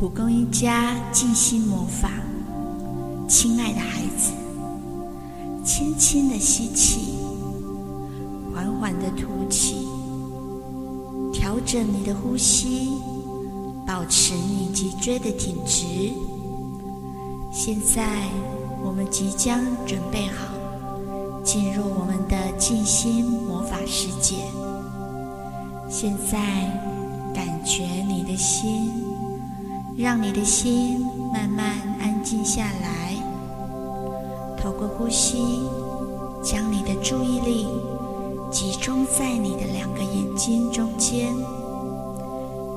蒲公英家静心魔法，亲爱的孩子，轻轻的吸气，缓缓的吐气，调整你的呼吸，保持你脊椎的挺直。现在，我们即将准备好进入我们的静心魔法世界。现在，感觉你的心，让你的心慢慢安静下来。透过呼吸，将你的注意力集中在你的两个眼睛中间。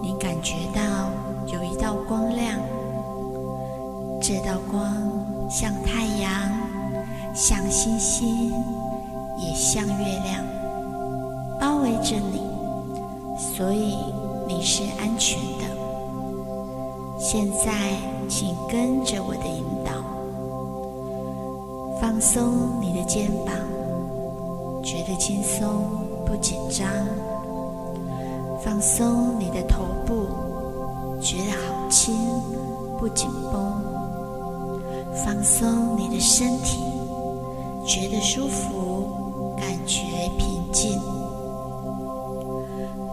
你感觉到有一道光亮，这道光像太阳，像星星，也像月亮，包围着你。所以你是安全的。现在，请跟着我的引导，放松你的肩膀，觉得轻松不紧张；放松你的头部，觉得好轻不紧绷；放松你的身体，觉得舒服，感觉平静。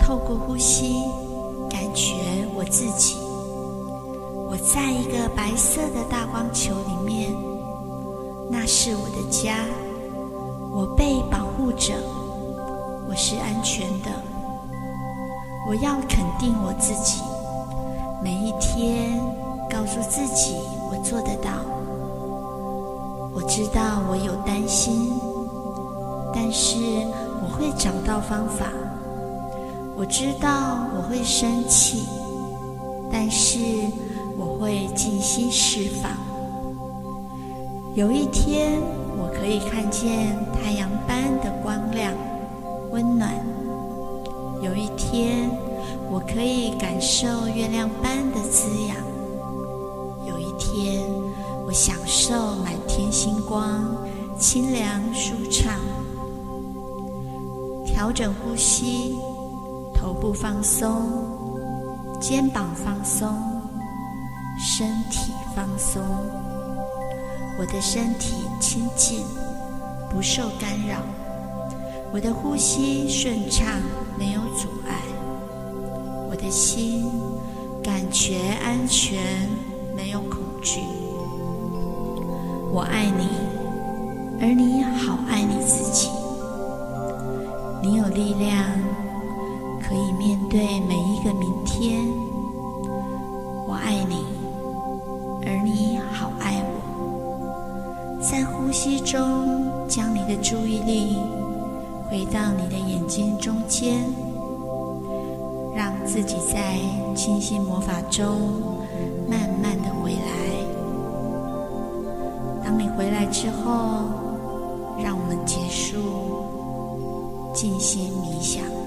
透过呼吸，感觉我自己。在一个白色的大光球里面，那是我的家。我被保护着，我是安全的。我要肯定我自己，每一天告诉自己我做得到。我知道我有担心，但是我会找到方法。我知道我会生气，但是会静心释放。有一天，我可以看见太阳般的光亮、温暖；有一天，我可以感受月亮般的滋养；有一天，我享受满天星光、清凉舒畅。调整呼吸。头部放松，肩膀放松，身体放松。我的身体清静，不受干扰。我的呼吸顺畅，没有阻碍。我的心感觉安全，没有恐惧。我爱你，而你好爱你自己。你有力量。在呼吸中，将你的注意力回到你的眼睛中间，让自己在静心魔法中慢慢的回来。当你回来之后，让我们结束静心冥想。